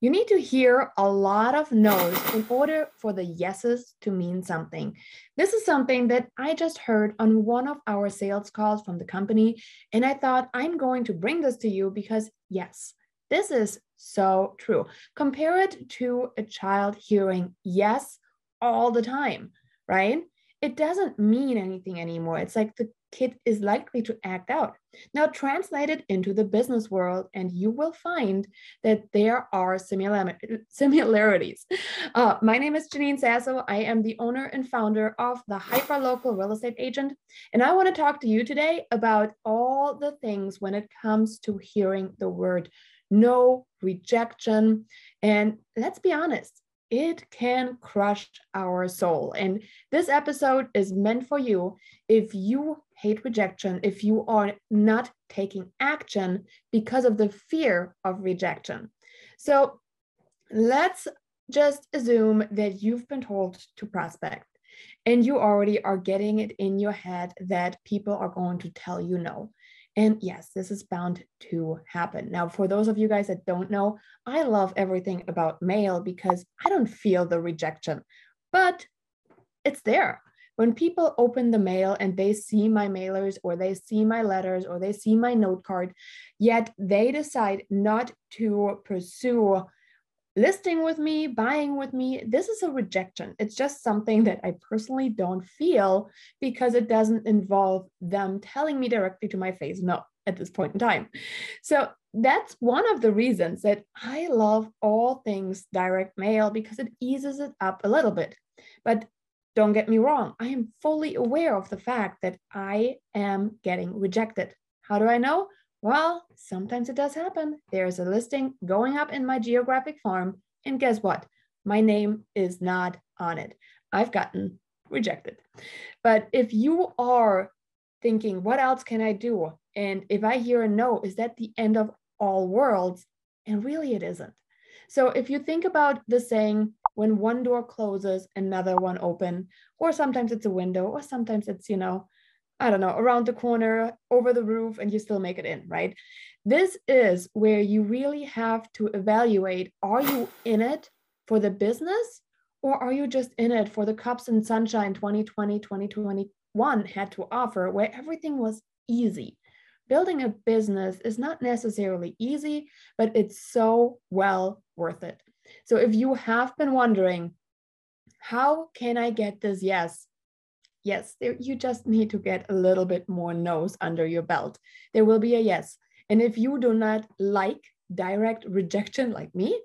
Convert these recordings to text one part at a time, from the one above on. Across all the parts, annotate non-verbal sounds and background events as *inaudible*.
You need to hear a lot of no's in order for the yeses to mean something. This is something that I just heard on one of our sales calls from the company. And I thought I'm going to bring this to you because, yes, this is so true. Compare it to a child hearing yes all the time, right? It doesn't mean anything anymore. It's like the kid is likely to act out. Now, translate it into the business world, and you will find that there are *laughs* similarities. Uh, my name is Janine Sasso. I am the owner and founder of the Hyperlocal Real Estate Agent, and I want to talk to you today about all the things when it comes to hearing the word no, rejection. And let's be honest, it can crush our soul. And this episode is meant for you if you hate rejection, if you are not taking action because of the fear of rejection. So let's just assume that you've been told to prospect and you already are getting it in your head that people are going to tell you no. And yes, this is bound to happen. Now, for those of you guys that don't know, I love everything about mail because I don't feel the rejection, but it's there. When people open the mail and they see my mailers or they see my letters or they see my note card, yet they decide not to pursue listing with me, buying with me, this is a rejection. It's just something that I personally don't feel because it doesn't involve them telling me directly to my face no at this point in time. So that's one of the reasons that I love all things direct mail because it eases it up a little bit. But don't get me wrong, I am fully aware of the fact that I am getting rejected. How do I know? Well, sometimes it does happen. There's a listing going up in my geographic farm, and guess what? My name is not on it. I've gotten rejected. But if you are thinking, what else can I do? And if I hear a no, is that the end of all worlds? And really, it isn't. So if you think about the saying, when one door closes, another one open, or sometimes it's a window, or sometimes it's, you know, I don't know, around the corner, over the roof, and you still make it in, right? This is where you really have to evaluate are you in it for the business or are you just in it for the cups and sunshine 2020, 2021 had to offer, where everything was easy? Building a business is not necessarily easy, but it's so well worth it. So if you have been wondering, how can I get this yes? yes, there, you just need to get a little bit more no's under your belt. There will be a yes. And if you do not like direct rejection like me,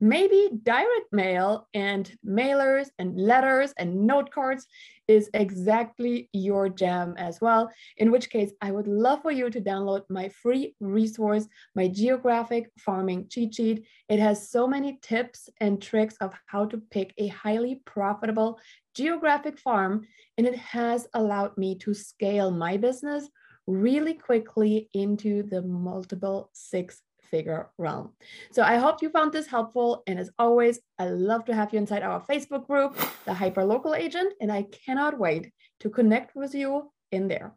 maybe direct mail and mailers and letters and note cards is exactly your jam as well. In which case, I would love for you to download my free resource, my geographic farming cheat sheet. It has so many tips and tricks of how to pick a highly profitable geographic farm, and it has allowed me to scale my business really quickly into the multiple six figure realm. So I hope you found this helpful. And as always, I love to have you inside our Facebook group, the Hyper Local Agent, and I cannot wait to connect with you in there.